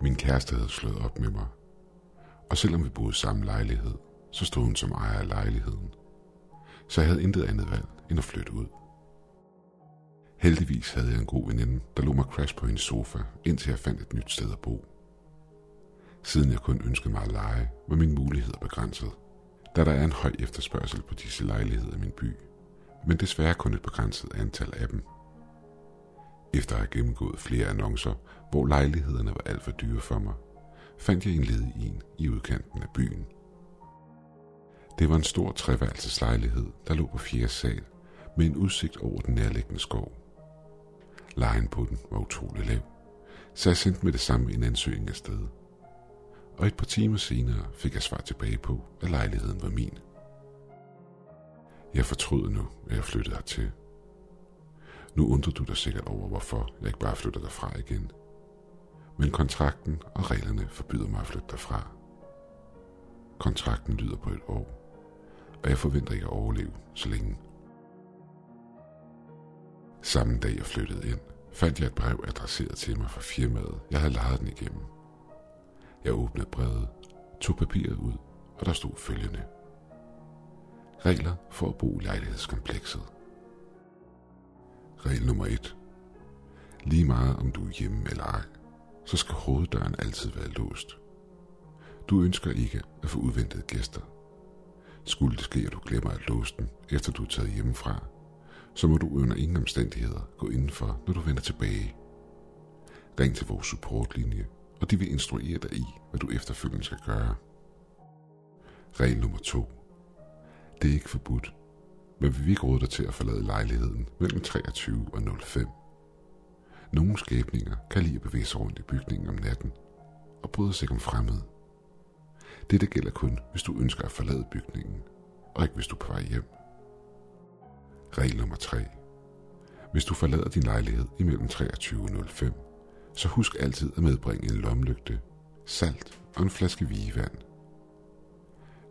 Min kæreste havde slået op med mig. Og selvom vi boede i samme lejlighed, så stod hun som ejer af lejligheden. Så jeg havde intet andet valg end at flytte ud. Heldigvis havde jeg en god veninde, der lå mig crash på hendes sofa, indtil jeg fandt et nyt sted at bo. Siden jeg kun ønskede mig at lege, var mine muligheder begrænset, da der er en høj efterspørgsel på disse lejligheder i min by, men desværre kun et begrænset antal af dem. Efter at have gennemgået flere annoncer, hvor lejlighederne var alt for dyre for mig, fandt jeg en ledig en i udkanten af byen. Det var en stor treværelseslejlighed, der lå på fjerde sal, med en udsigt over den nærliggende skov. Lejen på den var utrolig lav, så jeg sendte med det samme en ansøgning afsted. Og et par timer senere fik jeg svar tilbage på, at lejligheden var min. Jeg fortrød nu, at jeg flyttede hertil. Nu undrer du dig sikkert over, hvorfor jeg ikke bare flytter derfra igen. Men kontrakten og reglerne forbyder mig at flytte derfra. Kontrakten lyder på et år, og jeg forventer ikke at overleve så længe. Samme dag jeg flyttede ind, fandt jeg et brev adresseret til mig fra firmaet, jeg havde lejet den igennem. Jeg åbnede brevet, tog papiret ud, og der stod følgende. Regler for at bo i lejlighedskomplekset. Regel nummer et. Lige meget om du er hjemme eller ej, så skal hoveddøren altid være låst. Du ønsker ikke at få udventede gæster. Skulle det ske, at du glemmer at låse den, efter du er taget hjemmefra, så må du under ingen omstændigheder gå indenfor, når du vender tilbage. Ring til vores supportlinje, og de vil instruere dig i, hvad du efterfølgende skal gøre. Regel nummer 2. Det er ikke forbudt, men vi vil ikke råde dig til at forlade lejligheden mellem 23 og 05. Nogle skæbninger kan lide at bevæge sig rundt i bygningen om natten og bryde sig om fremmede. Dette gælder kun, hvis du ønsker at forlade bygningen, og ikke hvis du er på vej hjem. Regel nummer 3. Hvis du forlader din lejlighed imellem 23 og 05, så husk altid at medbringe en lommelygte, salt og en flaske vigevand.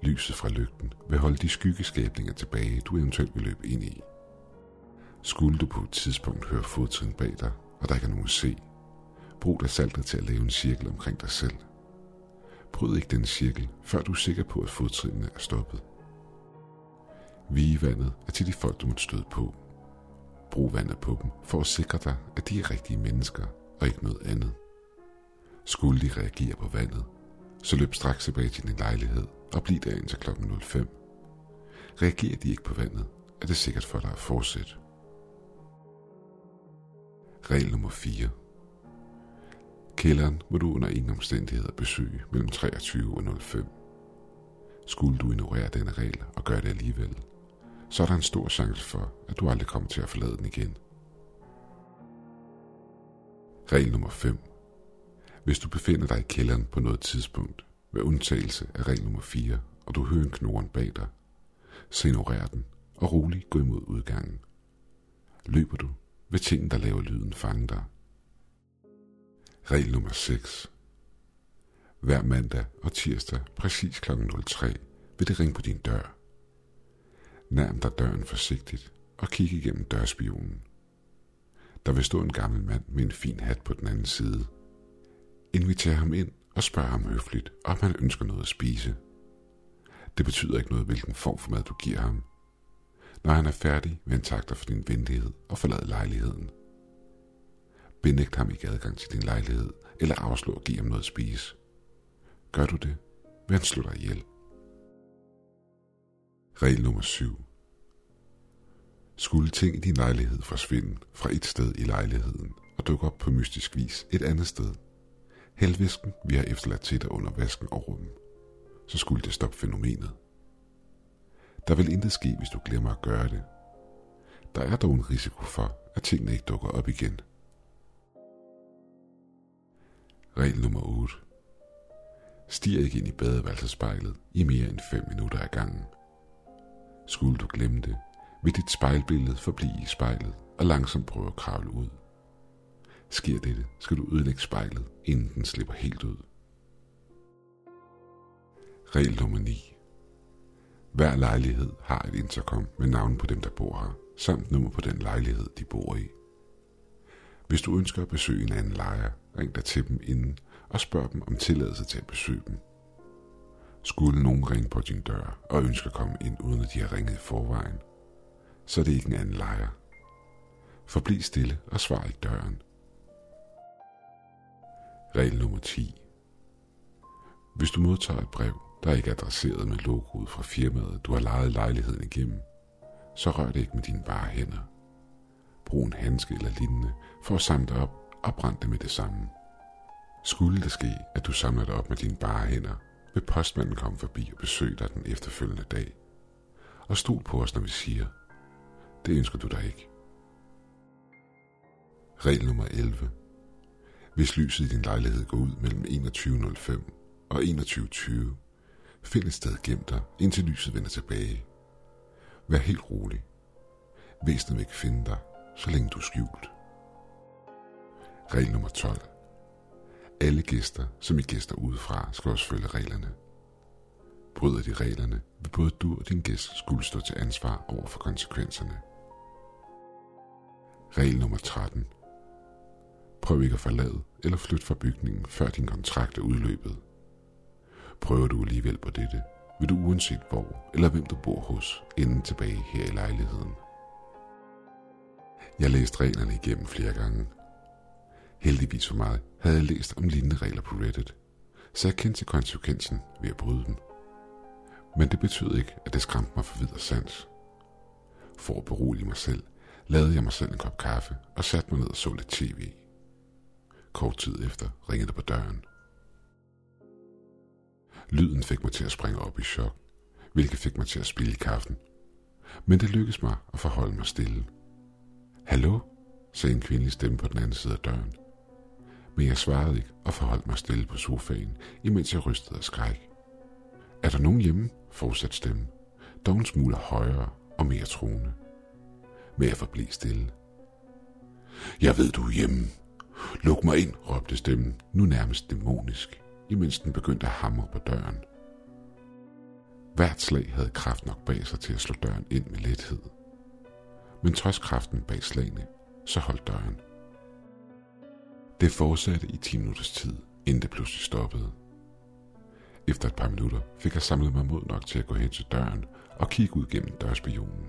Lyset fra lygten vil holde de skyggeskabninger tilbage, du eventuelt vil løbe ind i. Skulle du på et tidspunkt høre fodtrin bag dig, og der ikke er nogen at se, brug da saltet til at lave en cirkel omkring dig selv. Bryd ikke den cirkel, før du er sikker på, at fodtrinene er stoppet. Vigevandet er til de folk, du må støde på. Brug vandet på dem for at sikre dig, at de er rigtige mennesker og ikke noget andet. Skulle de reagere på vandet, så løb straks tilbage til din lejlighed og bliv der indtil kl. 05. Reagerer de ikke på vandet, er det sikkert for dig at fortsætte. Regel nummer 4. Kælderen må du under ingen omstændigheder besøge mellem 23 og 05. Skulle du ignorere denne regel og gøre det alligevel, så er der en stor chance for, at du aldrig kommer til at forlade den igen. Regel nummer 5. Hvis du befinder dig i kælderen på noget tidspunkt, med undtagelse af regel nummer 4, og du hører en knoren bag dig, så ignorer den og roligt gå imod udgangen. Løber du, vil ting, der laver lyden, fange dig. Regel nummer 6. Hver mandag og tirsdag præcis kl. 03 vil det ringe på din dør. Nærm dig døren forsigtigt og kig igennem dørspionen. Der vil stå en gammel mand med en fin hat på den anden side. Inviter ham ind og spørger ham høfligt, om han ønsker noget at spise. Det betyder ikke noget, hvilken form for mad du giver ham. Når han er færdig, vil han takke dig for din venlighed og forlade lejligheden. Benægt ham ikke adgang til din lejlighed, eller afslå at give ham noget at spise. Gør du det, vil han slå dig ihjel. Regel nummer 7. Skulle ting i din lejlighed forsvinde fra et sted i lejligheden og dukke op på mystisk vis et andet sted, hæld vi har efterladt til dig under vasken og rummen. så skulle det stoppe fænomenet. Der vil intet ske, hvis du glemmer at gøre det. Der er dog en risiko for, at tingene ikke dukker op igen. Regel nummer 8. Stig ikke ind i badeværelsespejlet i mere end 5 minutter ad gangen. Skulle du glemme det, vil dit spejlbillede forblive i spejlet og langsomt prøve at kravle ud. Sker dette, skal du ødelægge spejlet, inden den slipper helt ud. Regel nummer 9. Hver lejlighed har et intercom med navn på dem, der bor her, samt nummer på den lejlighed, de bor i. Hvis du ønsker at besøge en anden lejer, ring dig til dem inden og spørg dem om tilladelse til at besøge dem. Skulle nogen ringe på din dør og ønske at komme ind, uden at de har ringet i forvejen, så er det ikke en anden lejer. Forbliv stille og svar ikke døren. Regel nummer 10. Hvis du modtager et brev, der ikke er adresseret med logoet fra firmaet, du har lejet lejligheden igennem, så rør det ikke med dine bare hænder. Brug en handske eller lignende for at samle det op og brænde det med det samme. Skulle det ske, at du samler det op med dine bare hænder, vil postmanden komme forbi og besøge dig den efterfølgende dag. Og stol på os, når vi siger, det ønsker du dig ikke. Regel nummer 11. Hvis lyset i din lejlighed går ud mellem 21.05 og 21.20, find et sted gemt dig, indtil lyset vender tilbage. Vær helt rolig. Væsenet vil ikke finde dig, så længe du er skjult. Regel nummer 12. Alle gæster, som I gæster udefra, skal også følge reglerne. Bryder de reglerne, vil både du og din gæst skulle stå til ansvar over for konsekvenserne. Regel nummer 13. Prøv ikke at forlade eller flytte fra bygningen, før din kontrakt er udløbet. Prøver du alligevel på dette, vil du uanset hvor eller hvem du bor hos, ende tilbage her i lejligheden. Jeg læste reglerne igennem flere gange. Heldigvis for mig havde jeg læst om lignende regler på Reddit, så jeg kendte til konsekvensen ved at bryde dem. Men det betød ikke, at det skræmte mig for videre sans. For at berolige mig selv, lavede jeg mig selv en kop kaffe og satte mig ned og så lidt tv. Kort tid efter ringede det på døren. Lyden fik mig til at springe op i chok, hvilket fik mig til at spille kaffen. Men det lykkedes mig at forholde mig stille. Hallo, sagde en kvindelig stemme på den anden side af døren. Men jeg svarede ikke og forholdt mig stille på sofaen, imens jeg rystede af skræk. Er der nogen hjemme? fortsatte stemmen, dog en smule højere og mere troende. Men jeg forblev stille. Jeg ved, du er hjemme. Luk mig ind, råbte stemmen, nu nærmest dæmonisk imens den begyndte at hamre på døren. Hvert slag havde kraft nok bag sig til at slå døren ind med lethed. Men trods kraften bag slagene, så holdt døren. Det fortsatte i 10 minutters tid, inden det pludselig stoppede. Efter et par minutter fik jeg samlet mig mod nok til at gå hen til døren og kigge ud gennem dørspionen.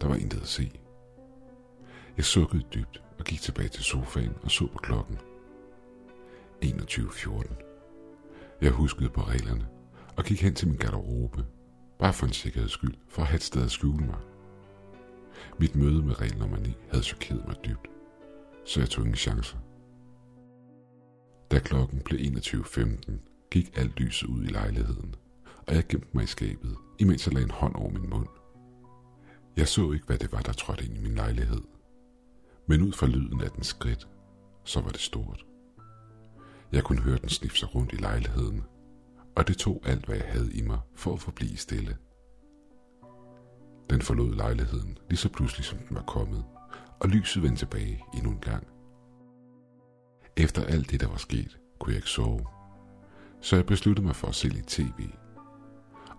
Der var intet at se. Jeg sukkede dybt og gik tilbage til sofaen og så på klokken – 21.14. Jeg huskede på reglerne og gik hen til min garderobe, bare for en sikkerheds skyld, for at have et sted at skjule mig. Mit møde med regel nummer 9 havde chokeret mig dybt, så jeg tog ingen chancer. Da klokken blev 21.15, gik alt lyset ud i lejligheden, og jeg gemte mig i skabet, imens jeg lagde en hånd over min mund. Jeg så ikke, hvad det var, der trådte ind i min lejlighed, men ud fra lyden af den skridt, så var det stort. Jeg kunne høre den snifse rundt i lejligheden, og det tog alt, hvad jeg havde i mig for at forblive stille. Den forlod lejligheden lige så pludselig, som den var kommet, og lyset vendte tilbage endnu en gang. Efter alt det, der var sket, kunne jeg ikke sove, så jeg besluttede mig for at se lidt tv,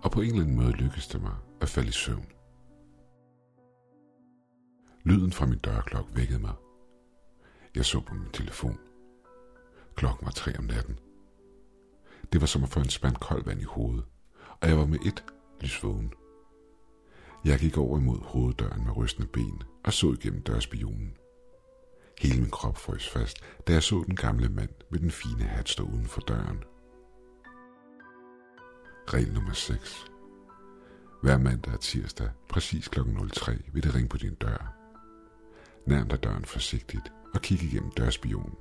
og på en eller anden måde lykkedes det mig at falde i søvn. Lyden fra min dørklok vækkede mig. Jeg så på min telefon – Klokken var tre om natten. Det var som at få en spand koldt vand i hovedet, og jeg var med et lysvågen. Jeg gik over imod hoveddøren med rystende ben og så igennem dørspionen. Hele min krop frøs fast, da jeg så den gamle mand med den fine hat stå uden for døren. Regel nummer 6. Hver mandag og tirsdag, præcis kl. 03, vil det ringe på din dør. Nærm dig døren forsigtigt og kig igennem dørspionen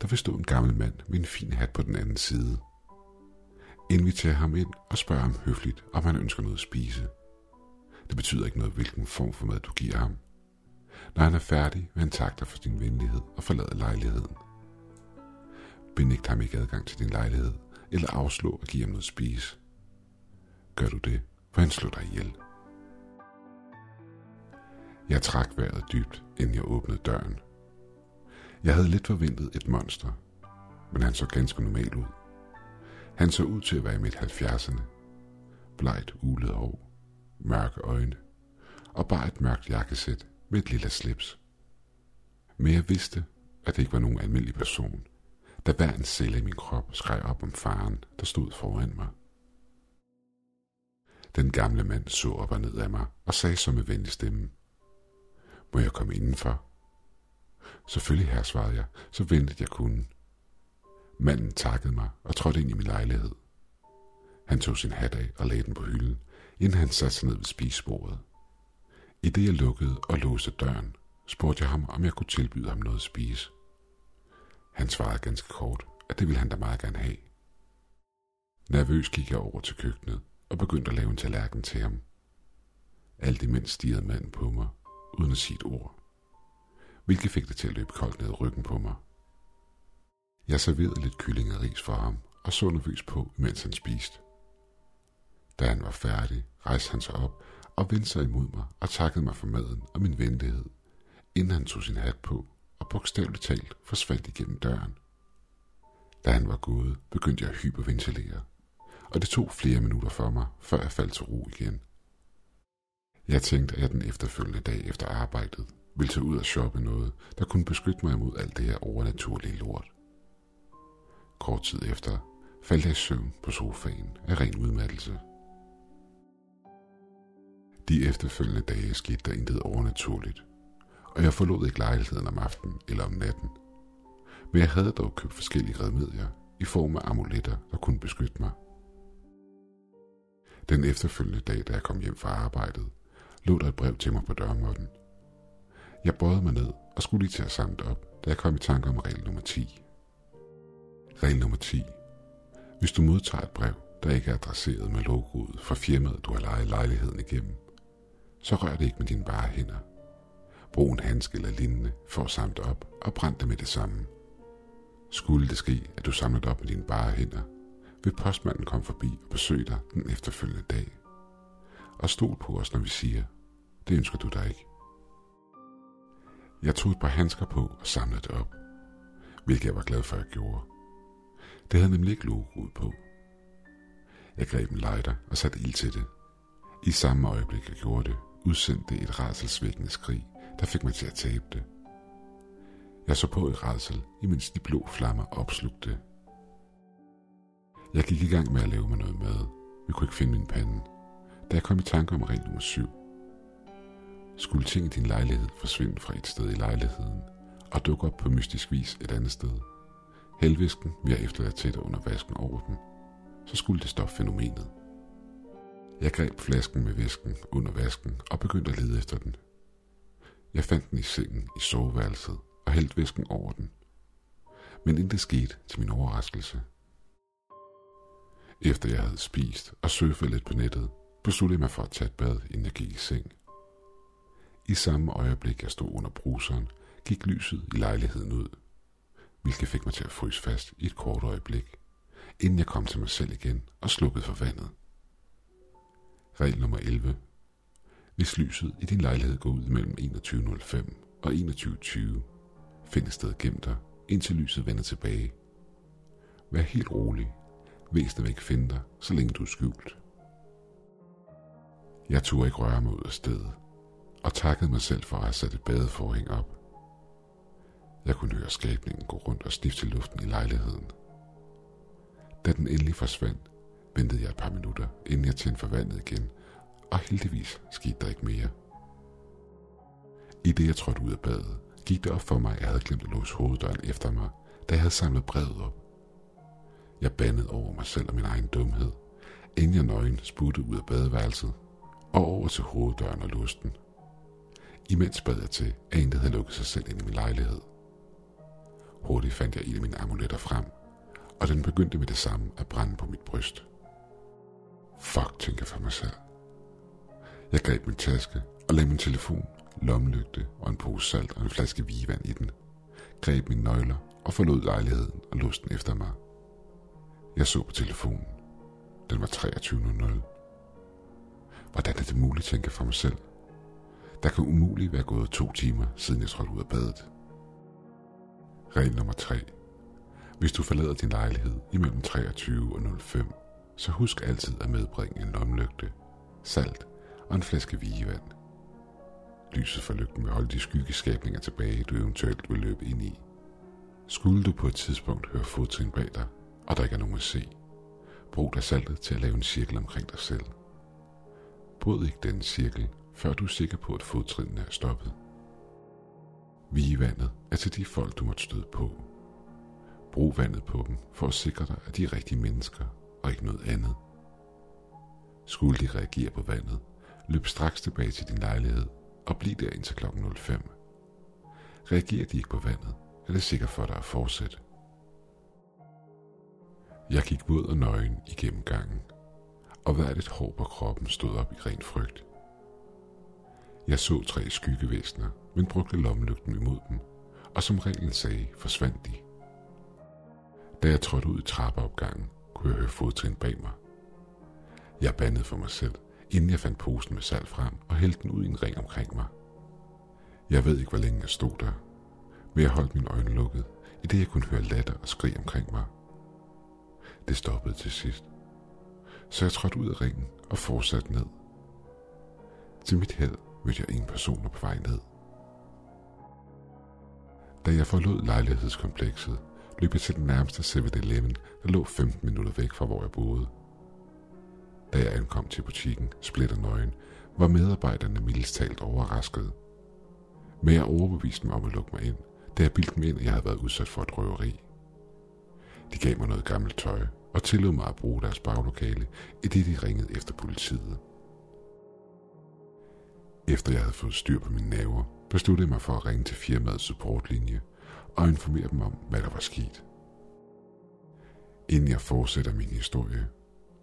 der vil stå en gammel mand med en fin hat på den anden side. Inviter ham ind og spørg ham høfligt, om han ønsker noget at spise. Det betyder ikke noget, hvilken form for mad du giver ham. Når han er færdig, vil han takke dig for din venlighed og forlade lejligheden. Benægt ham ikke adgang til din lejlighed, eller afslå at give ham noget at spise. Gør du det, for han slår dig ihjel. Jeg trak vejret dybt, inden jeg åbnede døren. Jeg havde lidt forventet et monster, men han så ganske normal ud. Han så ud til at være i midt 70'erne. Blegt ulet hår, mørke øjne og bare et mørkt jakkesæt med et lille slips. Men jeg vidste, at det ikke var nogen almindelig person, da hver en celle i min krop skreg op om faren, der stod foran mig. Den gamle mand så op og ned af mig og sagde så med venlig stemme, må jeg komme indenfor? Selvfølgelig, her, svarede jeg, så ventede jeg kunne. Manden takkede mig og trådte ind i min lejlighed. Han tog sin hat af og lagde den på hylden, inden han satte sig ned ved spisebordet. I det jeg lukkede og låste døren, spurgte jeg ham, om jeg kunne tilbyde ham noget at spise. Han svarede ganske kort, at det ville han da meget gerne have. Nervøs gik jeg over til køkkenet og begyndte at lave en tallerken til ham. Alt imens stirrede manden på mig, uden at sige et ord. Hvilket fik det til at løbe koldt ned ryggen på mig. Jeg serverede lidt kylling og ris for ham, og så nervøs på, mens han spiste. Da han var færdig, rejste han sig op og vendte sig imod mig og takkede mig for maden og min venlighed, inden han tog sin hat på og bogstaveligt talt forsvandt igennem døren. Da han var gået, begyndte jeg at hyperventilere, og det tog flere minutter for mig, før jeg faldt til ro igen. Jeg tænkte, at jeg den efterfølgende dag efter arbejdet ville tage ud og shoppe noget, der kunne beskytte mig imod alt det her overnaturlige lort. Kort tid efter faldt jeg i søvn på sofaen af ren udmattelse. De efterfølgende dage skete der intet overnaturligt, og jeg forlod ikke lejligheden om aftenen eller om natten. Men jeg havde dog købt forskellige remedier i form af amuletter, der kunne beskytte mig. Den efterfølgende dag, da jeg kom hjem fra arbejdet, lå der et brev til mig på dørmåtten. Jeg bøjede mig ned og skulle lige til at samle op, da jeg kom i tanke om regel nummer 10. Regel nummer 10. Hvis du modtager et brev, der ikke er adresseret med logoet fra firmaet, du har lejet lejligheden igennem, så rør det ikke med dine bare hænder. Brug en handske eller lignende for at samle det op og brænd det med det samme. Skulle det ske, at du samler det op med dine bare hænder, vil postmanden komme forbi og besøge dig den efterfølgende dag. Og stol på os, når vi siger, det ønsker du dig ikke. Jeg tog et par handsker på og samlede det op, hvilket jeg var glad for, at jeg gjorde. Det havde nemlig ikke logoet på. Jeg greb en lighter og satte ild til det. I samme øjeblik, jeg gjorde det, udsendte det et rædselsvækkende skrig, der fik mig til at tabe det. Jeg så på i rædsel, imens de blå flammer opslugte. Jeg gik i gang med at lave mig noget mad. Vi kunne ikke finde min pande. Da jeg kom i tanke om regel nummer 7. Skulle ting i din lejlighed forsvinde fra et sted i lejligheden og dukke op på mystisk vis et andet sted? Helvisken vi har efterladt tæt under vasken over dem. Så skulle det stoppe fænomenet. Jeg greb flasken med væsken under vasken og begyndte at lede efter den. Jeg fandt den i sengen i soveværelset og hældte væsken over den. Men intet skete til min overraskelse. Efter jeg havde spist og surfet lidt på nettet, besluttede jeg mig for at tage et bad, inden jeg gik i seng. I samme øjeblik, jeg stod under bruseren, gik lyset i lejligheden ud, hvilket fik mig til at fryse fast i et kort øjeblik, inden jeg kom til mig selv igen og slukkede for vandet. Regel nummer 11. Hvis lyset i din lejlighed går ud mellem 21.05 og 21.20, find et sted gemt dig, indtil lyset vender tilbage. Vær helt rolig. Væsenet vil ikke finde dig, så længe du er skjult. Jeg turde ikke røre mig ud af stedet, og takkede mig selv for at have sat et badeforhæng op. Jeg kunne høre skabningen gå rundt og snifte luften i lejligheden. Da den endelig forsvandt, ventede jeg et par minutter, inden jeg tændte for vandet igen, og heldigvis skete der ikke mere. I det jeg trådte ud af badet, gik det op for mig, at jeg havde glemt at låse hoveddøren efter mig, da jeg havde samlet brevet op. Jeg bandede over mig selv og min egen dumhed, inden jeg nøgen spudte ud af badeværelset og over til hoveddøren og låste den. Imens bad jeg til, at intet havde lukket sig selv ind i min lejlighed. Hurtigt fandt jeg en af mine amuletter frem, og den begyndte med det samme at brænde på mit bryst. Fuck, tænker jeg for mig selv. Jeg greb min taske og lagde min telefon, lommelygte og en pose salt og en flaske vigevand i den. Greb mine nøgler og forlod lejligheden og låste den efter mig. Jeg så på telefonen. Den var 23.00. Hvordan er det muligt, tænker jeg for mig selv? Der kan umuligt være gået to timer, siden jeg trådte ud af badet. Regel nummer 3. Hvis du forlader din lejlighed imellem 23 og 05, så husk altid at medbringe en lommelygte, salt og en flaske vigevand. Lyset fra lygten vil holde de skyggeskabninger tilbage, du eventuelt vil løbe ind i. Skulle du på et tidspunkt høre fodtrin bag dig, og der ikke er nogen at se, brug da saltet til at lave en cirkel omkring dig selv. Bryd ikke den cirkel, før du er sikker på, at fodtrinene er stoppet. Vi i vandet er til de folk, du måtte støde på. Brug vandet på dem for at sikre dig, at de er rigtige mennesker og ikke noget andet. Skulle de reagere på vandet, løb straks tilbage til din lejlighed og bliv der indtil kl. 05. Reagerer de ikke på vandet, er det sikkert for dig at fortsætte. Jeg gik våd og nøgen igennem gangen, og hvert et hår på kroppen stod op i ren frygt. Jeg så tre skyggevæsener, men brugte lommelygten imod dem, og som reglen sagde, forsvandt de. Da jeg trådte ud i trappeopgangen, kunne jeg høre fodtrin bag mig. Jeg bandede for mig selv, inden jeg fandt posen med salt frem og hældte den ud i en ring omkring mig. Jeg ved ikke, hvor længe jeg stod der, men jeg holdt mine øjne lukket, i det jeg kunne høre latter og skrig omkring mig. Det stoppede til sidst. Så jeg trådte ud af ringen og fortsatte ned. Til mit held mødte jeg en person på vej ned. Da jeg forlod lejlighedskomplekset, løb jeg til den nærmeste 7-Eleven, der lå 15 minutter væk fra, hvor jeg boede. Da jeg ankom til butikken, splitter nøgen, var medarbejderne mildest talt overraskede. Men jeg overbeviste dem om at lukke mig ind, da jeg bildte mig ind, at jeg havde været udsat for et røveri. De gav mig noget gammelt tøj og tillod mig at bruge deres baglokale, i det de ringede efter politiet. Efter jeg havde fået styr på mine naver, besluttede jeg mig for at ringe til firmaets supportlinje og informere dem om, hvad der var sket. Inden jeg fortsætter min historie,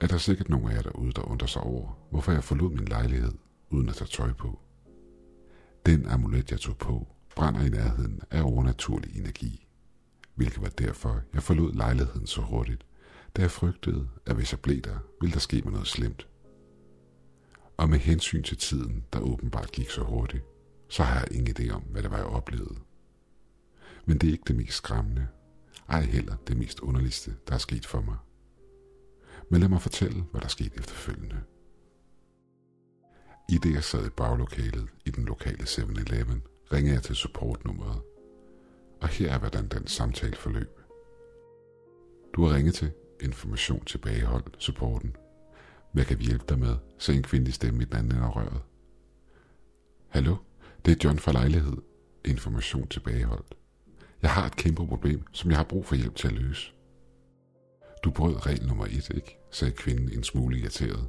er der sikkert nogle af jer derude, der undrer sig over, hvorfor jeg forlod min lejlighed uden at tage tøj på. Den amulet, jeg tog på, brænder i nærheden af overnaturlig energi, hvilket var derfor, jeg forlod lejligheden så hurtigt, da jeg frygtede, at hvis jeg blev der, ville der ske mig noget slemt. Og med hensyn til tiden, der åbenbart gik så hurtigt, så har jeg ingen idé om, hvad det var, jeg oplevede. Men det er ikke det mest skræmmende, ej heller det mest underligste, der er sket for mig. Men lad mig fortælle, hvad der skete efterfølgende. I det jeg sad i baglokalet i den lokale 7-Eleven, ringede jeg til supportnummeret. Og her er, hvordan den samtale forløb. Du har ringet til Information tilbagehold supporten. Hvad kan vi hjælpe dig med? sagde en kvindelig stemme i den anden ende af røret. Hallo, det er John fra lejlighed. Information tilbageholdt. Jeg har et kæmpe problem, som jeg har brug for hjælp til at løse. Du brød regel nummer et, ikke? sagde kvinden en smule irriteret.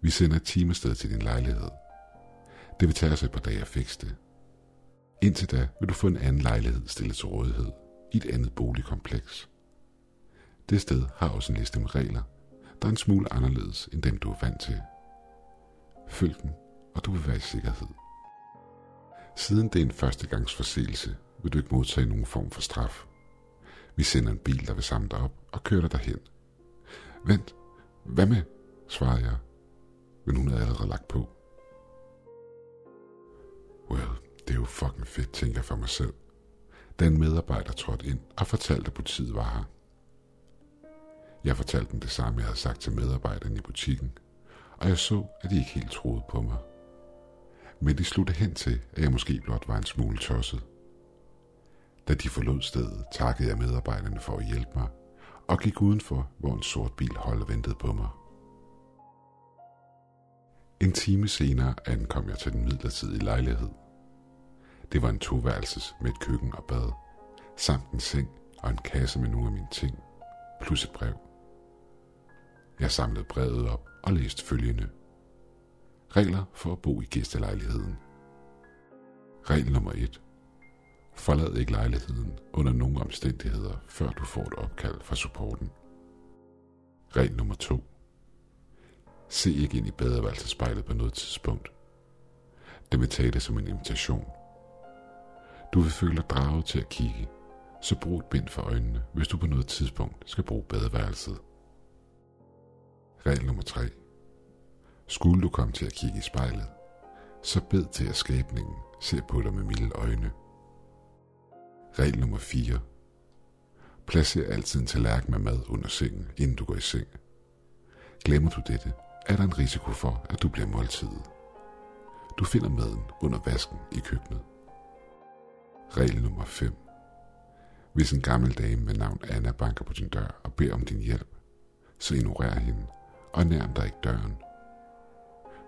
Vi sender et timested til din lejlighed. Det vil tage os et par dage at fikse det. Indtil da vil du få en anden lejlighed stillet til rådighed i et andet boligkompleks. Det sted har også en liste med regler, der er en smule anderledes end dem, du er vant til. Følg dem, og du vil være i sikkerhed. Siden det er en førstegangsforseelse, vil du ikke modtage nogen form for straf. Vi sender en bil, der vil samle dig op og køre dig derhen. Vent, hvad med? svarede jeg, men hun havde allerede lagt på. Well, det er jo fucking fedt, tænker jeg for mig selv. Da en medarbejder trådte ind og fortalte, at politiet var her. Jeg fortalte dem det samme, jeg havde sagt til medarbejderne i butikken, og jeg så, at de ikke helt troede på mig. Men de sluttede hen til, at jeg måske blot var en smule tosset. Da de forlod stedet, takkede jeg medarbejderne for at hjælpe mig, og gik udenfor, hvor en sort bil holdt og ventede på mig. En time senere ankom jeg til den midlertidige lejlighed. Det var en toværelses med et køkken og bad, samt en seng og en kasse med nogle af mine ting, plus et brev. Jeg samlede brevet op og læste følgende. Regler for at bo i gæstelejligheden. Regel nummer 1. Forlad ikke lejligheden under nogen omstændigheder, før du får et opkald fra supporten. Regel nummer 2. Se ikke ind i badeværelsespejlet på noget tidspunkt. Det vil tage det som en invitation. Du vil føle dig draget til at kigge, så brug et bind for øjnene, hvis du på noget tidspunkt skal bruge badeværelset. Regel nummer 3. Skulle du komme til at kigge i spejlet, så bed til at skabningen ser på dig med milde øjne. Regel nummer 4. Placer altid en tallerken med mad under sengen, inden du går i seng. Glemmer du dette, er der en risiko for, at du bliver måltidet. Du finder maden under vasken i køkkenet. Regel nummer 5. Hvis en gammel dame med navn Anna banker på din dør og beder om din hjælp, så ignorer hende og nærm dig ikke døren.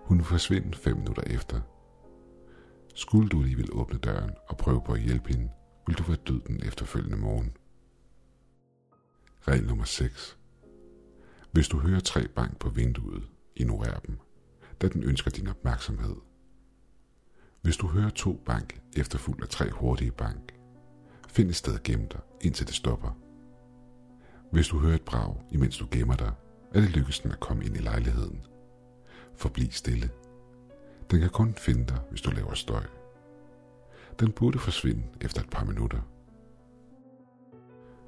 Hun vil fem minutter efter. Skulle du alligevel åbne døren og prøve på at hjælpe hende, vil du være død den efterfølgende morgen. Regel nummer 6. Hvis du hører tre bank på vinduet, ignorer dem, da den ønsker din opmærksomhed. Hvis du hører to bank efterfulgt af tre hurtige bank, find et sted gemme dig, indtil det stopper. Hvis du hører et brag, imens du gemmer dig, er det lykkes den at komme ind i lejligheden. Forbliv stille. Den kan kun finde dig, hvis du laver støj. Den burde forsvinde efter et par minutter.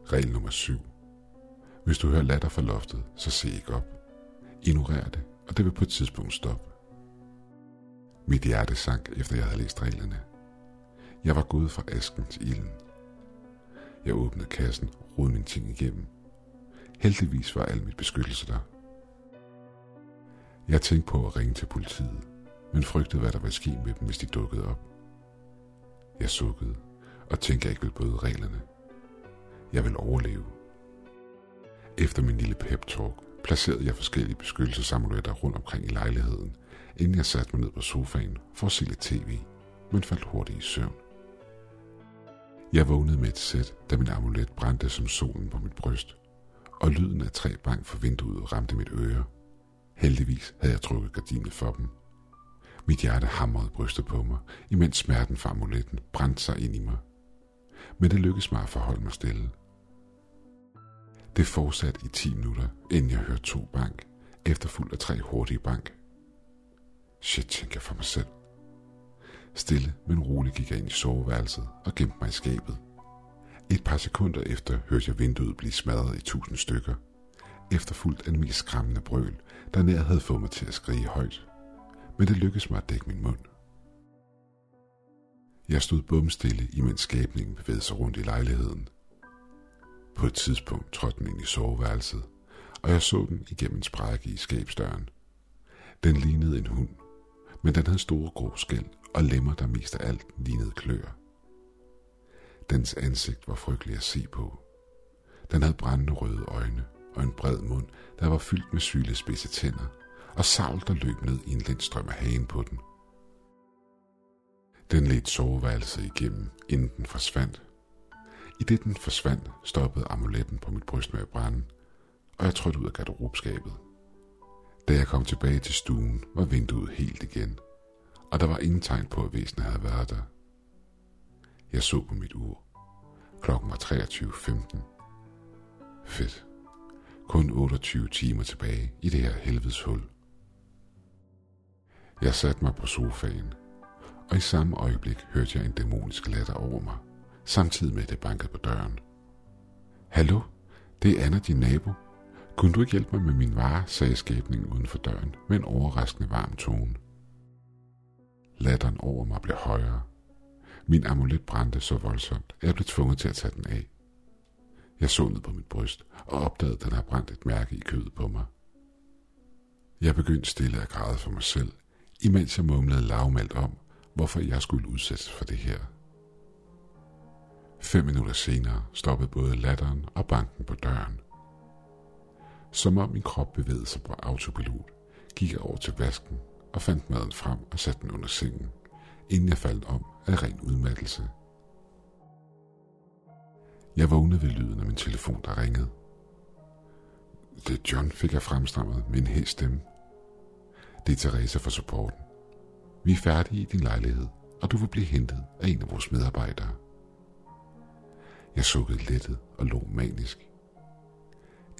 Regel nummer 7. Hvis du hører latter fra loftet, så se ikke op. Ignorer det, og det vil på et tidspunkt stoppe. Mit hjerte sank, efter jeg havde læst reglerne. Jeg var gået fra asken til ilden. Jeg åbnede kassen og rodede mine ting igennem. Heldigvis var al mit beskyttelse der. Jeg tænkte på at ringe til politiet, men frygtede, hvad der ville ske med dem, hvis de dukkede op. Jeg sukkede og tænkte, at jeg ikke ville bryde reglerne. Jeg vil overleve. Efter min lille pep-talk placerede jeg forskellige beskyttelsesamuletter rundt omkring i lejligheden, inden jeg satte mig ned på sofaen for at se lidt tv, men faldt hurtigt i søvn. Jeg vågnede med et sæt, da min amulet brændte som solen på mit bryst, og lyden af tre bank for vinduet ramte mit øre. Heldigvis havde jeg trukket gardinet for dem. Mit hjerte hamrede brystet på mig, imens smerten fra amuletten brændte sig ind i mig. Men det lykkedes mig at forholde mig stille. Det fortsatte i 10 minutter, inden jeg hørte to bank, efterfulgt af tre hurtige bank. Shit, tænker jeg for mig selv. Stille, men roligt gik jeg ind i soveværelset og gemte mig i skabet. Et par sekunder efter hørte jeg vinduet blive smadret i tusind stykker, efterfulgt af den mest skræmmende brøl, der nær havde fået mig til at skrige højt. Men det lykkedes mig at dække min mund. Jeg stod bumstille, imens skabningen bevægede sig rundt i lejligheden. På et tidspunkt trådte den ind i soveværelset, og jeg så den igennem en sprække i skabsdøren. Den lignede en hund, men den havde store grå skæld og lemmer, der mest af alt lignede klør. Dens ansigt var frygtelig at se på. Den havde brændende røde øjne og en bred mund, der var fyldt med sylespidse tænder, og savl, der løb ned i en lindstrøm af hagen på den. Den ledte soveværelset igennem, inden den forsvandt. I det den forsvandt, stoppede amuletten på mit bryst med at brænde, og jeg trådte ud af garderobskabet. Da jeg kom tilbage til stuen, var vinduet helt igen, og der var ingen tegn på, at væsenet havde været der. Jeg så på mit ur. Klokken var 23.15. Fedt. Kun 28 timer tilbage i det her helvedes hul. Jeg satte mig på sofaen, og i samme øjeblik hørte jeg en dæmonisk latter over mig, samtidig med at det bankede på døren. Hallo, det er Anna, din nabo. Kunne du ikke hjælpe mig med min vare, sagde skæbningen uden for døren med en overraskende varm tone. Latteren over mig blev højere. Min amulet brændte så voldsomt, at jeg blev tvunget til at tage den af. Jeg så ned på mit bryst og opdagede, at den havde brændt et mærke i kødet på mig. Jeg begyndte stille at græde for mig selv, imens jeg mumlede lavmældt om, hvorfor jeg skulle udsættes for det her. Fem minutter senere stoppede både latteren og banken på døren. Som om min krop bevægede sig på autopilot, gik jeg over til vasken og fandt maden frem og satte den under sengen, inden jeg faldt om af ren udmattelse. Jeg vågnede ved lyden af min telefon, der ringede. Det er John, fik jeg fremstammet med en hæs stemme. Det er Teresa for supporten. Vi er færdige i din lejlighed, og du vil blive hentet af en af vores medarbejdere. Jeg sukkede lettet og lå manisk.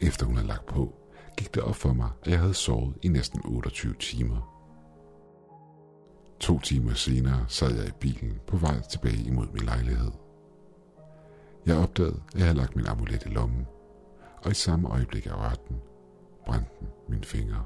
Efter hun havde lagt på, gik det op for mig, at jeg havde sovet i næsten 28 timer. To timer senere sad jeg i bilen på vej tilbage imod min lejlighed. Jeg opdagede, at jeg havde lagt min amulet i lommen, og i samme øjeblik jeg rørte den, brændte den mine fingre.